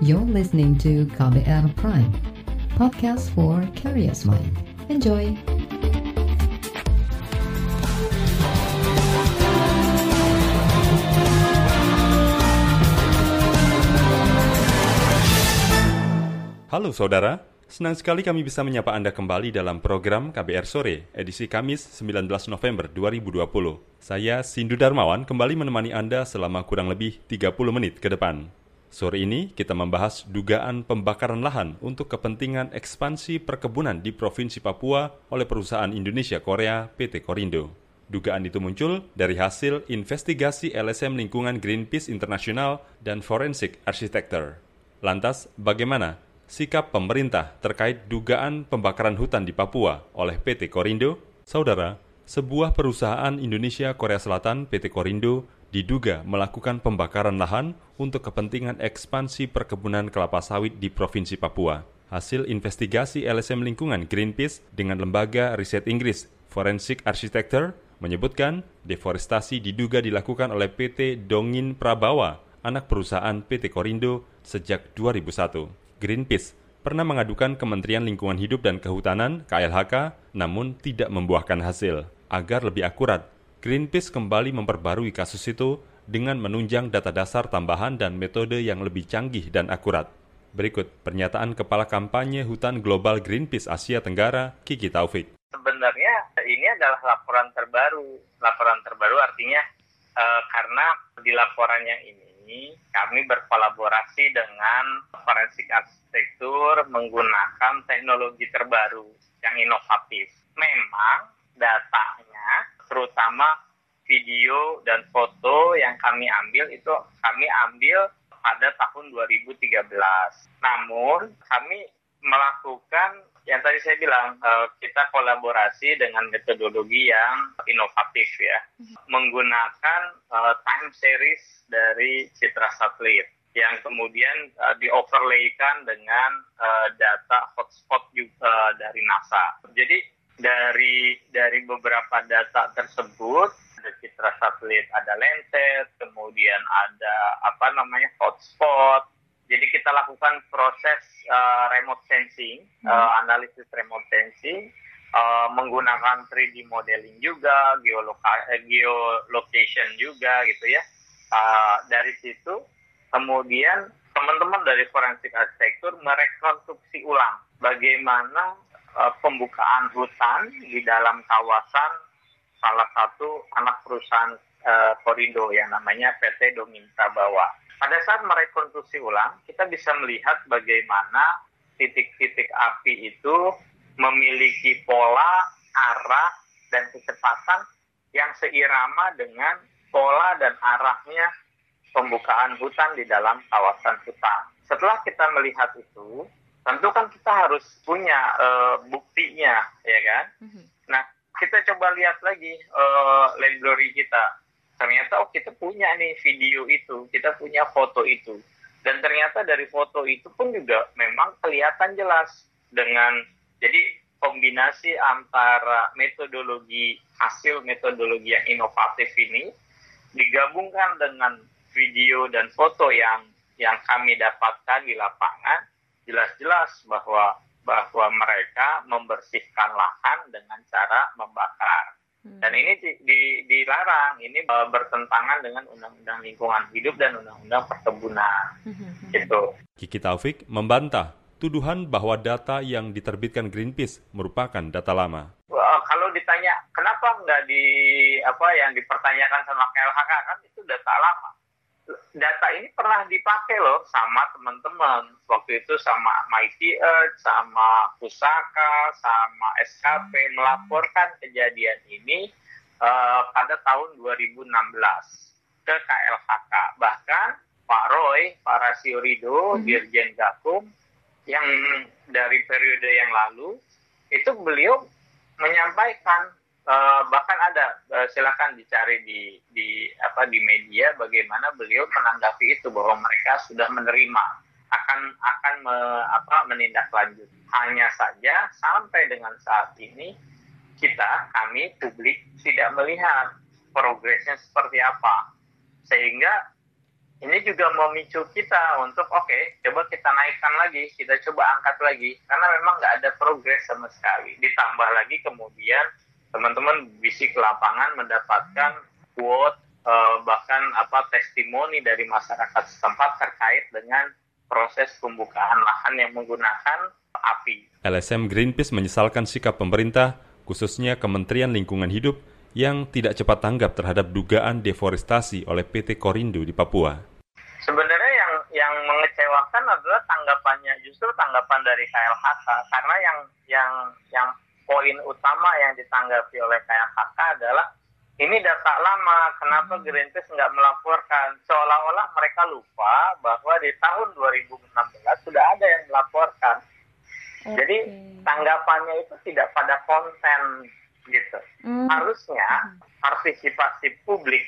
You're listening to KBR Prime, podcast for curious mind. Enjoy! Halo saudara, senang sekali kami bisa menyapa Anda kembali dalam program KBR Sore, edisi Kamis 19 November 2020. Saya Sindu Darmawan kembali menemani Anda selama kurang lebih 30 menit ke depan. Sore ini kita membahas dugaan pembakaran lahan untuk kepentingan ekspansi perkebunan di Provinsi Papua oleh perusahaan Indonesia Korea PT Korindo. Dugaan itu muncul dari hasil investigasi LSM lingkungan Greenpeace Internasional dan Forensic Architecture. Lantas, bagaimana sikap pemerintah terkait dugaan pembakaran hutan di Papua oleh PT Korindo, saudara, sebuah perusahaan Indonesia Korea Selatan PT Korindo diduga melakukan pembakaran lahan untuk kepentingan ekspansi perkebunan kelapa sawit di Provinsi Papua. Hasil investigasi LSM lingkungan Greenpeace dengan lembaga riset Inggris Forensic Architecture menyebutkan deforestasi diduga dilakukan oleh PT Dongin Prabawa, anak perusahaan PT Korindo sejak 2001. Greenpeace pernah mengadukan Kementerian Lingkungan Hidup dan Kehutanan KLHK namun tidak membuahkan hasil. Agar lebih akurat, Greenpeace kembali memperbarui kasus itu dengan menunjang data dasar tambahan dan metode yang lebih canggih dan akurat. Berikut pernyataan Kepala Kampanye Hutan Global Greenpeace Asia Tenggara, Kiki Taufik. Sebenarnya ini adalah laporan terbaru. Laporan terbaru artinya uh, karena di laporan yang ini kami berkolaborasi dengan forensik arsitektur menggunakan teknologi terbaru yang inovatif. Memang datanya, terutama video dan foto yang kami ambil itu kami ambil pada tahun 2013. Namun kami melakukan yang tadi saya bilang uh, kita kolaborasi dengan metodologi yang inovatif ya menggunakan uh, time series dari citra satelit yang kemudian uh, dioverlaykan dengan data hotspot juga dari NASA. Jadi dari dari beberapa data tersebut ada citra satelit, ada lenset, kemudian ada apa namanya hotspot, jadi kita lakukan proses uh, remote sensing, hmm. uh, analisis remote sensing, uh, menggunakan 3D modeling juga, geoloka- geolocation juga gitu ya. Uh, dari situ, kemudian teman-teman dari forensik arsitektur merekonstruksi ulang bagaimana pembukaan hutan di dalam kawasan salah satu anak perusahaan uh, Korindo yang namanya PT Dominta Bawah pada saat merekonstruksi ulang, kita bisa melihat bagaimana titik-titik api itu memiliki pola, arah, dan kecepatan yang seirama dengan pola dan arahnya pembukaan hutan di dalam kawasan hutan. Setelah kita melihat itu, tentu kan kita harus punya uh, buktinya, ya kan? Mm-hmm. Nah, kita coba lihat lagi uh, library kita ternyata oh kita punya nih video itu, kita punya foto itu. Dan ternyata dari foto itu pun juga memang kelihatan jelas dengan jadi kombinasi antara metodologi hasil metodologi yang inovatif ini digabungkan dengan video dan foto yang yang kami dapatkan di lapangan jelas-jelas bahwa bahwa mereka membersihkan lahan dengan cara membakar Hmm. Dan ini di, di, dilarang, ini uh, bertentangan dengan Undang-Undang Lingkungan Hidup dan Undang-Undang Perkebunan. Hmm. Gitu. Kiki Taufik membantah tuduhan bahwa data yang diterbitkan Greenpeace merupakan data lama. Uh, kalau ditanya kenapa nggak di apa yang dipertanyakan sama KLHK kan itu data lama data ini pernah dipakai loh sama teman-teman waktu itu sama Mighty Earth, sama Pusaka, sama SKP melaporkan kejadian ini uh, pada tahun 2016 ke KLHK. Bahkan Pak Roy, Pak Rasiorido, hmm. Dirjen Gakum yang dari periode yang lalu itu beliau menyampaikan Uh, bahkan ada. Uh, silakan dicari di di apa di media bagaimana beliau menanggapi itu bahwa mereka sudah menerima akan akan me, apa menindaklanjut. Hanya saja sampai dengan saat ini kita kami publik tidak melihat progresnya seperti apa. Sehingga ini juga memicu kita untuk oke okay, coba kita naikkan lagi kita coba angkat lagi. Karena memang nggak ada progres sama sekali. Ditambah lagi kemudian teman-teman bisik lapangan mendapatkan quote uh, bahkan apa testimoni dari masyarakat setempat terkait dengan proses pembukaan lahan yang menggunakan api. LSM Greenpeace menyesalkan sikap pemerintah, khususnya Kementerian Lingkungan Hidup, yang tidak cepat tanggap terhadap dugaan deforestasi oleh PT Korindo di Papua sebenarnya yang yang mengecewakan adalah tanggapannya justru tanggapan dari KLHK karena yang yang yang poin utama yang ditanggapi oleh KLHK adalah ini data lama, kenapa hmm. Greenpeace nggak melaporkan? Seolah-olah mereka lupa bahwa di tahun 2016 sudah ada yang melaporkan. Okay. Jadi tanggapannya itu tidak pada konten gitu. Mm. Harusnya hmm. partisipasi publik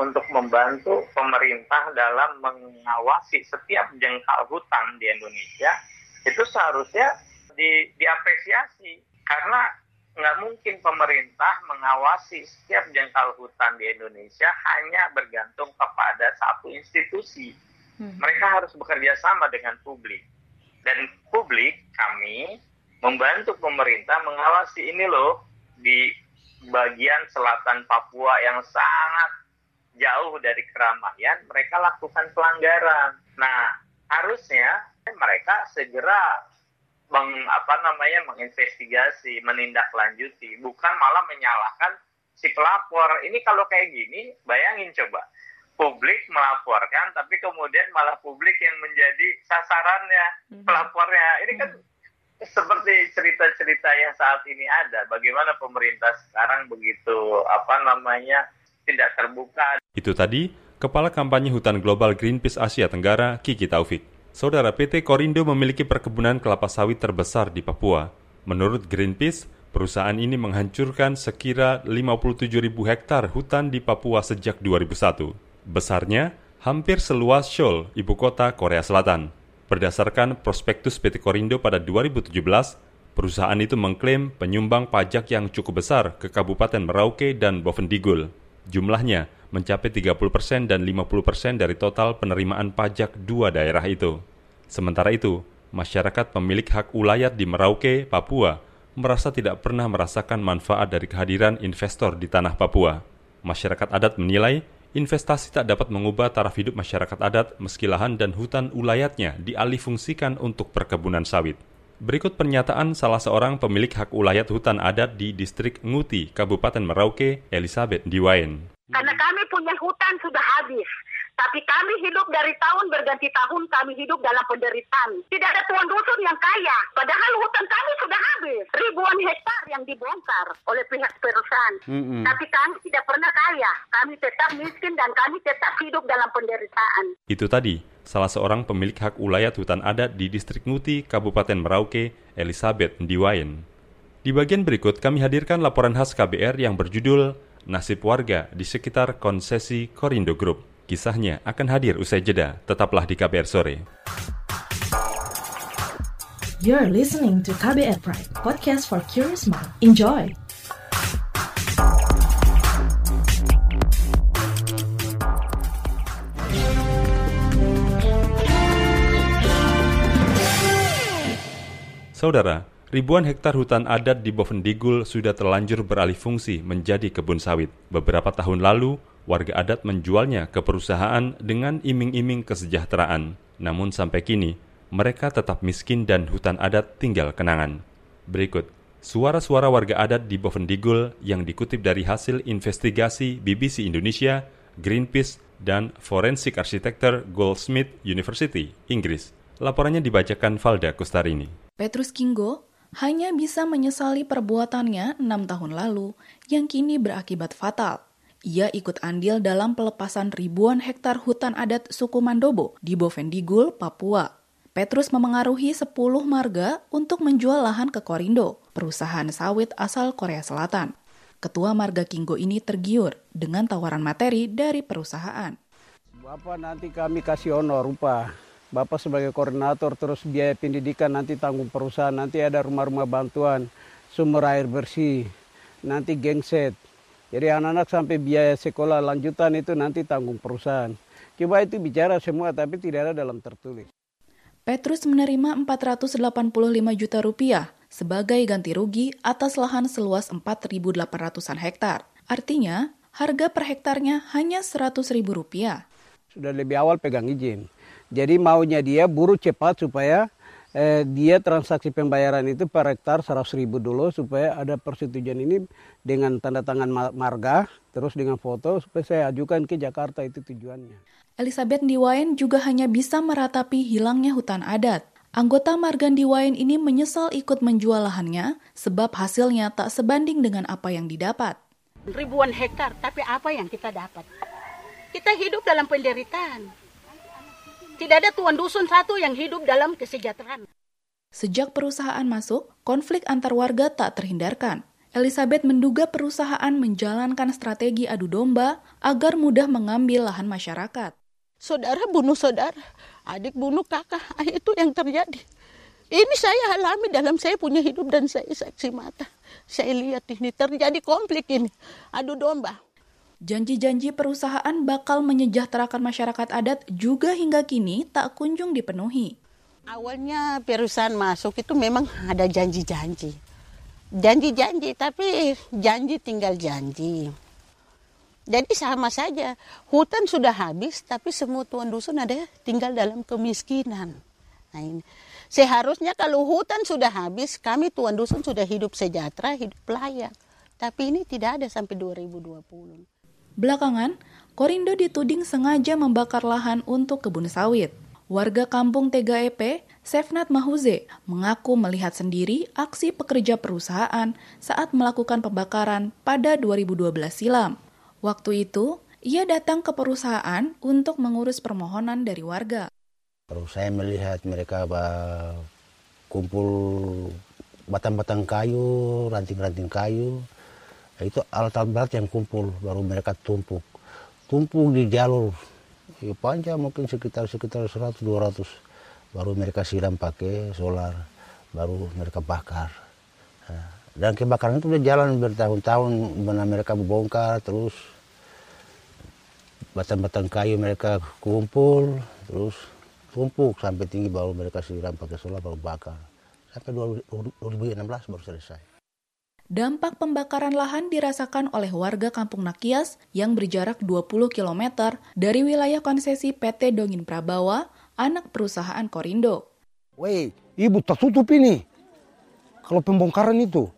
untuk membantu pemerintah dalam mengawasi setiap jengkal hutan di Indonesia itu seharusnya di, diapresiasi karena nggak mungkin pemerintah mengawasi setiap jengkal hutan di Indonesia hanya bergantung kepada satu institusi. Hmm. Mereka harus bekerja sama dengan publik dan publik kami membantu pemerintah mengawasi ini loh di bagian selatan Papua yang sangat jauh dari keramaian, mereka lakukan pelanggaran. Nah, harusnya mereka segera meng, apa namanya menginvestigasi, menindaklanjuti, bukan malah menyalahkan si pelapor. Ini kalau kayak gini, bayangin coba publik melaporkan, tapi kemudian malah publik yang menjadi sasarannya hmm. pelapornya. Ini kan hmm. seperti cerita-cerita yang saat ini ada. Bagaimana pemerintah sekarang begitu apa namanya tidak terbuka. Itu tadi Kepala Kampanye Hutan Global Greenpeace Asia Tenggara, Kiki Taufik. Saudara PT Korindo memiliki perkebunan kelapa sawit terbesar di Papua. Menurut Greenpeace, perusahaan ini menghancurkan sekira 57 ribu hektar hutan di Papua sejak 2001. Besarnya hampir seluas Seoul, ibu kota Korea Selatan. Berdasarkan prospektus PT Korindo pada 2017, perusahaan itu mengklaim penyumbang pajak yang cukup besar ke Kabupaten Merauke dan Bovendigul. Jumlahnya mencapai 30% dan 50% dari total penerimaan pajak dua daerah itu. Sementara itu, masyarakat pemilik hak ulayat di Merauke, Papua, merasa tidak pernah merasakan manfaat dari kehadiran investor di tanah Papua. Masyarakat adat menilai investasi tak dapat mengubah taraf hidup masyarakat adat meski lahan dan hutan ulayatnya dialihfungsikan untuk perkebunan sawit. Berikut pernyataan salah seorang pemilik hak ulayat hutan adat di distrik Nguti, Kabupaten Merauke, Elizabeth Diwain. Karena kami punya hutan sudah habis. Tapi kami hidup dari tahun berganti tahun, kami hidup dalam penderitaan. Tidak ada tuan dusun yang kaya. Padahal hutan kami sudah habis. Ribuan hektar yang dibongkar oleh pihak perusahaan. Mm -hmm. Tapi kami tidak pernah kaya. Kami tetap miskin dan kami tetap hidup dalam penderitaan. Itu tadi salah seorang pemilik hak ulayat hutan adat di distrik Nguti, Kabupaten Merauke, Elizabeth Ndiwain. Di bagian berikut kami hadirkan laporan khas KBR yang berjudul Nasib Warga di sekitar konsesi Korindo Group. Kisahnya akan hadir usai jeda. Tetaplah di KBR Sore. You're listening to KBR Pride, podcast for curious mind. Enjoy! Saudara, ribuan hektar hutan adat di Bovendigul sudah terlanjur beralih fungsi menjadi kebun sawit. Beberapa tahun lalu, warga adat menjualnya ke perusahaan dengan iming-iming kesejahteraan. Namun sampai kini, mereka tetap miskin dan hutan adat tinggal kenangan. Berikut, suara-suara warga adat di Bovendigul yang dikutip dari hasil investigasi BBC Indonesia, Greenpeace, dan Forensic Architecture Goldsmith University, Inggris. Laporannya dibacakan Valda Kustarini. Petrus Kingo hanya bisa menyesali perbuatannya enam tahun lalu yang kini berakibat fatal. Ia ikut andil dalam pelepasan ribuan hektar hutan adat suku Mandobo di Bovendigul, Papua. Petrus memengaruhi 10 marga untuk menjual lahan ke Korindo, perusahaan sawit asal Korea Selatan. Ketua marga Kingo ini tergiur dengan tawaran materi dari perusahaan. Bapak nanti kami kasih honor rupa Bapak sebagai koordinator terus biaya pendidikan nanti tanggung perusahaan, nanti ada rumah-rumah bantuan, sumber air bersih, nanti gengset. Jadi anak-anak sampai biaya sekolah lanjutan itu nanti tanggung perusahaan. Coba itu bicara semua tapi tidak ada dalam tertulis. Petrus menerima 485 juta rupiah sebagai ganti rugi atas lahan seluas 4.800-an hektar. Artinya, harga per hektarnya hanya 100 ribu rupiah. Sudah lebih awal pegang izin. Jadi maunya dia buru cepat supaya eh, dia transaksi pembayaran itu per hektar 100 ribu dulu supaya ada persetujuan ini dengan tanda tangan marga terus dengan foto supaya saya ajukan ke Jakarta itu tujuannya. Elizabeth Diwain juga hanya bisa meratapi hilangnya hutan adat. Anggota Margan Diwain ini menyesal ikut menjual lahannya sebab hasilnya tak sebanding dengan apa yang didapat. Ribuan hektar, tapi apa yang kita dapat? Kita hidup dalam penderitaan tidak ada tuan dusun satu yang hidup dalam kesejahteraan. Sejak perusahaan masuk, konflik antar warga tak terhindarkan. Elizabeth menduga perusahaan menjalankan strategi adu domba agar mudah mengambil lahan masyarakat. Saudara bunuh saudara, adik bunuh kakak, ah, itu yang terjadi. Ini saya alami dalam saya punya hidup dan saya saksi mata. Saya lihat ini terjadi konflik ini, adu domba. Janji-janji perusahaan bakal menyejahterakan masyarakat adat juga hingga kini tak kunjung dipenuhi. Awalnya perusahaan masuk itu memang ada janji-janji. Janji-janji, tapi janji tinggal janji. Jadi sama saja, hutan sudah habis, tapi semua tuan dusun ada tinggal dalam kemiskinan. Nah ini. Seharusnya kalau hutan sudah habis, kami tuan dusun sudah hidup sejahtera, hidup layak. Tapi ini tidak ada sampai 2020. Belakangan, Korindo dituding sengaja membakar lahan untuk kebun sawit. Warga kampung TGEP, Sefnat Mahuze, mengaku melihat sendiri aksi pekerja perusahaan saat melakukan pembakaran pada 2012 silam. Waktu itu, ia datang ke perusahaan untuk mengurus permohonan dari warga. Saya melihat mereka kumpul batang-batang kayu, ranting-ranting kayu, itu alat-alat berat yang kumpul baru mereka tumpuk. Tumpuk di jalur ya, panjang mungkin sekitar sekitar 100 200 baru mereka siram pakai solar baru mereka bakar. Nah, dan kebakaran itu udah jalan bertahun-tahun mana mereka membongkar terus. Batang-batang kayu mereka kumpul terus tumpuk sampai tinggi baru mereka siram pakai solar baru bakar. Sampai 2016 baru selesai Dampak pembakaran lahan dirasakan oleh warga Kampung Nakias yang berjarak 20 km dari wilayah konsesi PT Dongin Prabawa, anak perusahaan Korindo. Woi, ibu tertutup ini. Kalau pembongkaran itu,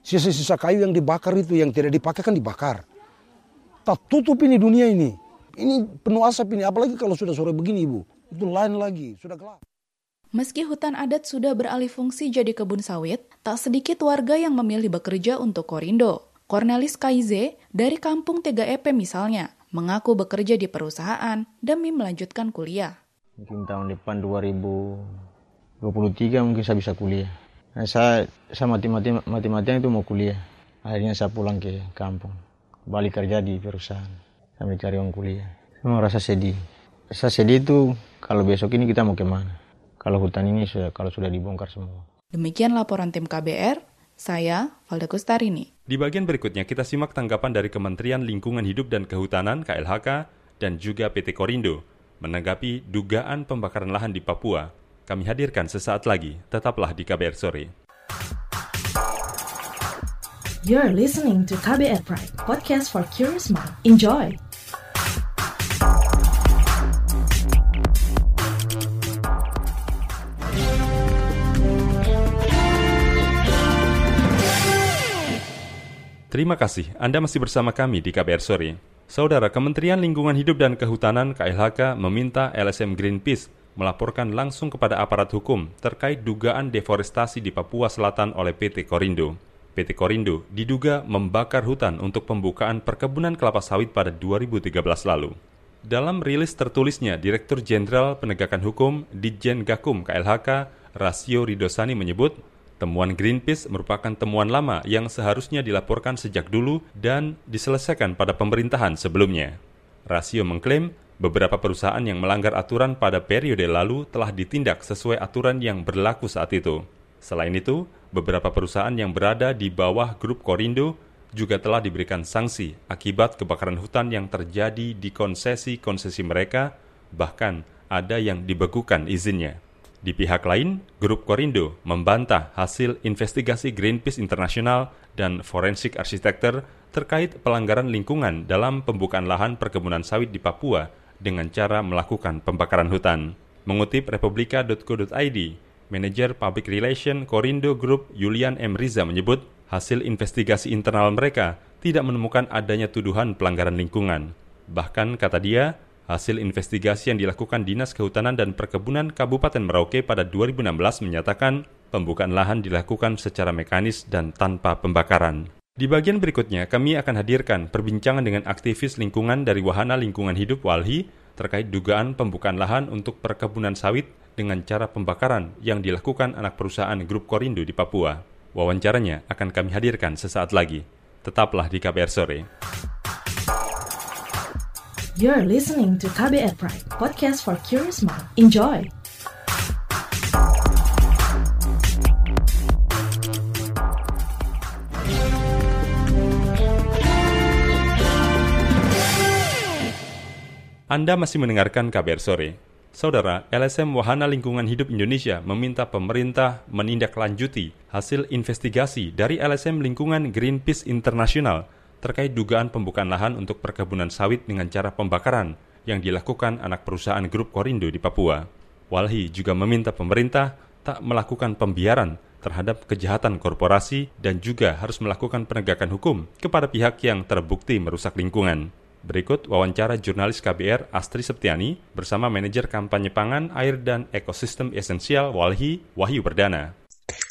sisa-sisa kayu yang dibakar itu, yang tidak dipakai kan dibakar. Tertutup ini dunia ini. Ini penuh asap ini, apalagi kalau sudah sore begini ibu. Itu lain lagi, sudah gelap. Meski hutan adat sudah beralih fungsi jadi kebun sawit, tak sedikit warga yang memilih bekerja untuk Korindo. Cornelis Kaize dari kampung EP misalnya, mengaku bekerja di perusahaan demi melanjutkan kuliah. Mungkin tahun depan 2023 mungkin saya bisa kuliah. Nah, saya saya mati-mati mati-matian itu mau kuliah. Akhirnya saya pulang ke kampung, balik kerja di perusahaan sambil cari uang kuliah. Saya merasa sedih. Saya sedih itu kalau besok ini kita mau ke mana kalau hutan ini sudah kalau sudah dibongkar semua. Demikian laporan tim KBR, saya Valda Kustarini. Di bagian berikutnya kita simak tanggapan dari Kementerian Lingkungan Hidup dan Kehutanan KLHK dan juga PT Korindo menanggapi dugaan pembakaran lahan di Papua. Kami hadirkan sesaat lagi, tetaplah di KBR Sore. You're listening to KBR Pride, podcast for curious mind. Enjoy! Terima kasih Anda masih bersama kami di KBR Sore. Saudara Kementerian Lingkungan Hidup dan Kehutanan KLHK meminta LSM Greenpeace melaporkan langsung kepada aparat hukum terkait dugaan deforestasi di Papua Selatan oleh PT Korindo. PT Korindo diduga membakar hutan untuk pembukaan perkebunan kelapa sawit pada 2013 lalu. Dalam rilis tertulisnya, Direktur Jenderal Penegakan Hukum Dijen Gakum KLHK, Rasio Ridosani menyebut Temuan Greenpeace merupakan temuan lama yang seharusnya dilaporkan sejak dulu dan diselesaikan pada pemerintahan sebelumnya. Rasio mengklaim beberapa perusahaan yang melanggar aturan pada periode lalu telah ditindak sesuai aturan yang berlaku saat itu. Selain itu, beberapa perusahaan yang berada di bawah grup Korindo juga telah diberikan sanksi akibat kebakaran hutan yang terjadi di konsesi-konsesi mereka, bahkan ada yang dibekukan izinnya. Di pihak lain, Grup Korindo membantah hasil investigasi Greenpeace Internasional dan Forensik Arsitektur terkait pelanggaran lingkungan dalam pembukaan lahan perkebunan sawit di Papua dengan cara melakukan pembakaran hutan. Mengutip republika.co.id, Manajer Public Relation Korindo Group Julian M. Riza menyebut hasil investigasi internal mereka tidak menemukan adanya tuduhan pelanggaran lingkungan. Bahkan, kata dia, hasil investigasi yang dilakukan Dinas Kehutanan dan Perkebunan Kabupaten Merauke pada 2016 menyatakan pembukaan lahan dilakukan secara mekanis dan tanpa pembakaran. Di bagian berikutnya, kami akan hadirkan perbincangan dengan aktivis lingkungan dari Wahana Lingkungan Hidup Walhi terkait dugaan pembukaan lahan untuk perkebunan sawit dengan cara pembakaran yang dilakukan anak perusahaan Grup Korindo di Papua. Wawancaranya akan kami hadirkan sesaat lagi. Tetaplah di KBR Sore. You're listening to KBR Pride, podcast for curious mind. Enjoy! Anda masih mendengarkan KBR Sore. Saudara, LSM Wahana Lingkungan Hidup Indonesia meminta pemerintah menindaklanjuti hasil investigasi dari LSM Lingkungan Greenpeace Internasional terkait dugaan pembukaan lahan untuk perkebunan sawit dengan cara pembakaran yang dilakukan anak perusahaan grup Korindo di Papua. Walhi juga meminta pemerintah tak melakukan pembiaran terhadap kejahatan korporasi dan juga harus melakukan penegakan hukum kepada pihak yang terbukti merusak lingkungan. Berikut wawancara jurnalis KBR Astri Septiani bersama manajer kampanye pangan, air, dan ekosistem esensial Walhi Wahyu Perdana.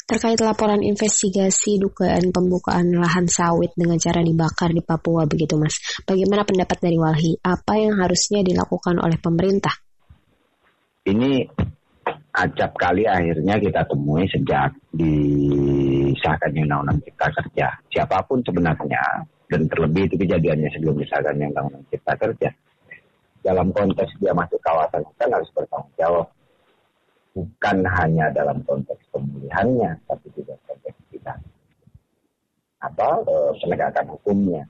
Terkait laporan investigasi dugaan pembukaan lahan sawit dengan cara dibakar di Papua begitu Mas. Bagaimana pendapat dari Walhi? Apa yang harusnya dilakukan oleh pemerintah? Ini acap kali akhirnya kita temui sejak disahkannya Undang-Undang Cipta Kerja. Siapa pun sebenarnya dan terlebih itu kejadiannya sebelum disahkannya undang-undang cipta kerja dalam konteks dia masuk kawasan hutan harus bertanggung jawab bukan hanya dalam konteks pemulihannya tapi juga konteks kita. Apa e, penegakan hukumnya.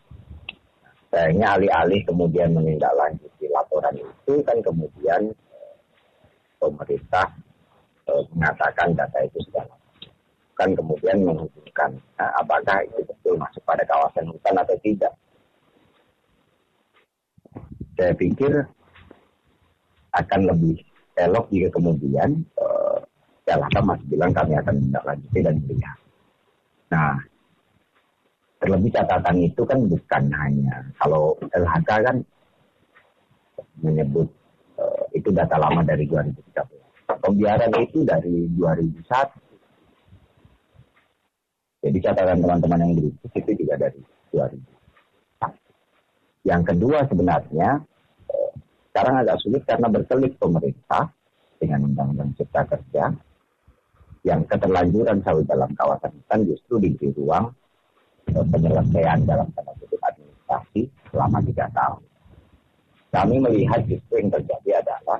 Sayangnya alih-alih kemudian menindaklanjuti laporan itu kan kemudian e, pemerintah e, mengatakan data itu sudah kan kemudian menghubungkan nah, apakah itu betul masuk pada kawasan hutan atau tidak. Saya pikir akan lebih elok jika kemudian eh, LHK masih bilang kami akan menindaklanjuti dan melihat. Nah, terlebih catatan itu kan bukan hanya kalau LHK kan menyebut uh, itu data lama dari 2013. Pembiaran itu dari 2001 jadi catatan teman-teman yang berikut itu juga dari 2000. Yang kedua sebenarnya eh, sekarang agak sulit karena berkelit pemerintah dengan undang-undang cipta kerja yang keterlanjuran sawit dalam kawasan hutan justru diberi ruang eh, penyelesaian dalam tanda kutip administrasi selama tiga tahun. Kami melihat justru yang terjadi adalah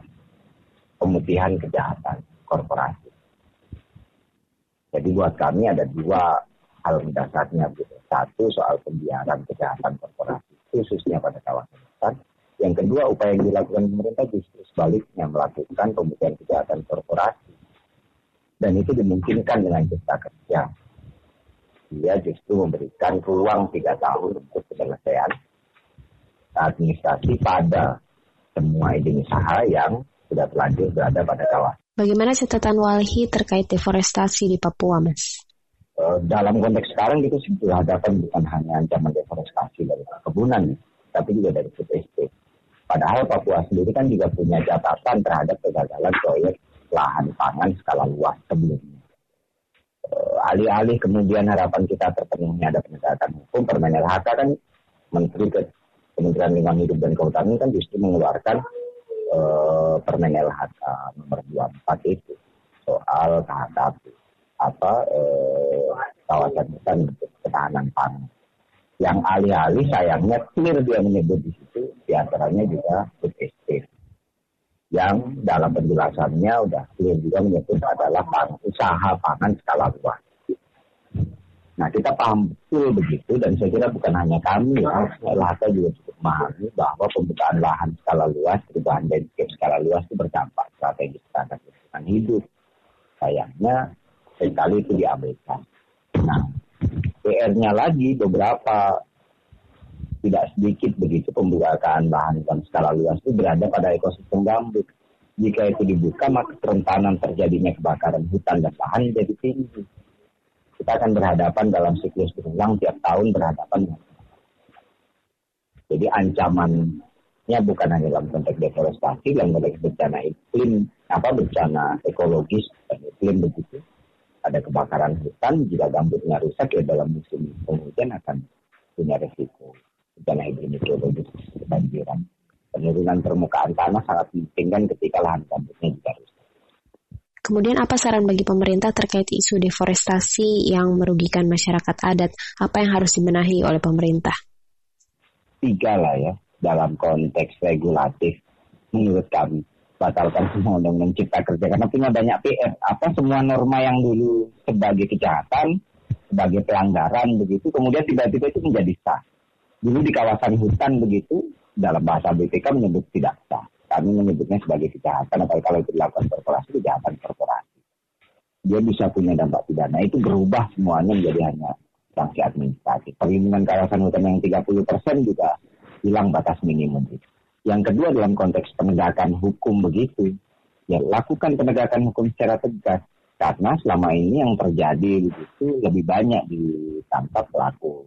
pemutihan kejahatan korporasi. Jadi buat kami ada dua hal mendasarnya. Satu soal pembiaran kejahatan korporasi khususnya pada kawasan hutan. Yang kedua upaya yang dilakukan pemerintah justru sebaliknya melakukan pembuktian kejahatan korporasi. Dan itu dimungkinkan dengan cipta kerja. Dia justru memberikan ruang tiga tahun untuk penyelesaian administrasi pada semua izin usaha yang sudah terlanjur berada pada kawasan. Bagaimana catatan Walhi terkait deforestasi di Papua, Mas? Eh, dalam konteks sekarang itu sudah hadapan bukan hanya ancaman deforestasi dari perkebunan, tapi juga dari food estate. Padahal Papua sendiri kan juga punya catatan terhadap kegagalan proyek lahan pangan skala luas sebelumnya. Uh, alih-alih kemudian harapan kita terpenuhnya ada penegakan hukum, Permen LHK kan Menteri ke Kementerian Lingkungan Hidup dan Kehutanan kan justru mengeluarkan uh, Permen LHK nomor 24 itu soal KHKP apa eh, kawasan hutan untuk ketahanan pangan. Yang alih-alih sayangnya clear dia menyebut di situ, di antaranya juga food. Yang dalam penjelasannya udah clear juga menyebut adalah usaha pangan skala luas. Nah kita paham betul begitu dan saya kira bukan hanya kami ya, LHK juga cukup memahami bahwa pembukaan lahan skala luas, perubahan landscape skala luas itu berdampak strategis terhadap lingkungan hidup. Sayangnya sering kali itu diabaikan. Nah, PR-nya lagi beberapa tidak sedikit begitu pembukaan lahan dan skala luas itu berada pada ekosistem gambut. Jika itu dibuka, maka kerentanan terjadinya kebakaran hutan dan lahan jadi tinggi kita akan berhadapan dalam siklus berulang tiap tahun berhadapan jadi ancamannya bukan hanya dalam konteks deforestasi, dalam konteks bencana iklim, apa bencana ekologis dan iklim begitu. Ada kebakaran hutan, jika gambutnya rusak ya dalam musim penghujan akan punya resiko bencana hidrometeorologis kebanjiran. Penurunan permukaan tanah sangat penting kan ketika lahan gambutnya juga rusak. Kemudian apa saran bagi pemerintah terkait isu deforestasi yang merugikan masyarakat adat? Apa yang harus dibenahi oleh pemerintah? Tiga lah ya, dalam konteks regulatif menurut kami. Batalkan semua undang-undang cipta kerja karena punya banyak PR. Apa semua norma yang dulu sebagai kejahatan, sebagai pelanggaran begitu, kemudian tiba-tiba itu menjadi sah. Dulu di kawasan hutan begitu, dalam bahasa BPK menyebut tidak sah kami menyebutnya sebagai kejahatan atau kalau itu dilakukan korporasi kejahatan korporasi. Dia bisa punya dampak pidana itu berubah semuanya menjadi hanya sanksi administratif. Perlindungan kawasan hutan yang 30 persen juga hilang batas minimum itu. Yang kedua dalam konteks penegakan hukum begitu, ya lakukan penegakan hukum secara tegas karena selama ini yang terjadi begitu lebih banyak ditangkap pelaku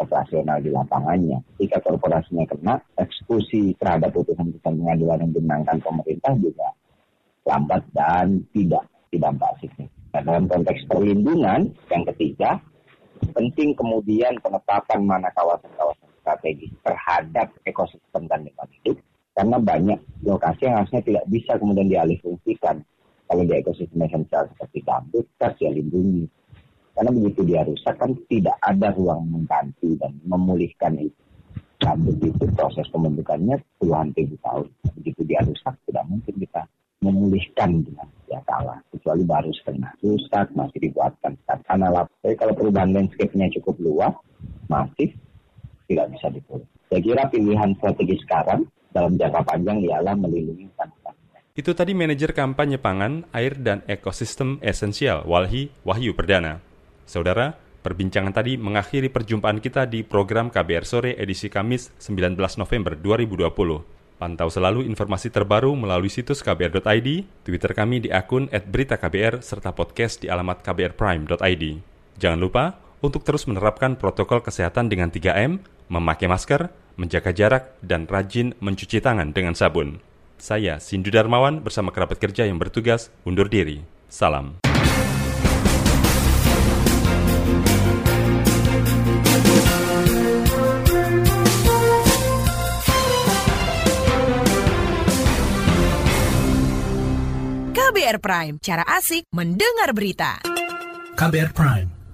operasional di lapangannya. Jika korporasinya kena, eksekusi terhadap putusan-putusan pengadilan yang dimenangkan pemerintah juga lambat dan tidak didampak signifikan. Nah, dalam konteks perlindungan, yang ketiga, penting kemudian penetapan mana kawasan-kawasan strategis terhadap ekosistem dan lingkungan hidup, karena banyak lokasi yang harusnya tidak bisa kemudian dialihfungsikan. Kalau di ekosistem esensial seperti gambut, harus ya lindungi karena begitu dia rusak kan tidak ada ruang mengganti dan memulihkan itu. Rambut itu proses pembentukannya puluhan ribu tahun. Begitu dia rusak tidak mungkin kita memulihkan dengan ya kalah kecuali baru setengah rusak masih dibuatkan karena lap tapi kalau perubahan landscape-nya cukup luas masif tidak bisa dipulih saya kira pilihan strategi sekarang dalam jangka panjang ialah melindungi hutan itu tadi manajer kampanye pangan, air, dan ekosistem esensial Walhi Wahyu Perdana. Saudara, perbincangan tadi mengakhiri perjumpaan kita di program KBR Sore edisi Kamis 19 November 2020. Pantau selalu informasi terbaru melalui situs kbr.id, Twitter kami di akun @beritaKBR serta podcast di alamat kbrprime.id. Jangan lupa untuk terus menerapkan protokol kesehatan dengan 3M, memakai masker, menjaga jarak, dan rajin mencuci tangan dengan sabun. Saya Sindu Darmawan bersama kerabat kerja yang bertugas undur diri. Salam. KBR Prime, cara asik mendengar berita. KBR Prime,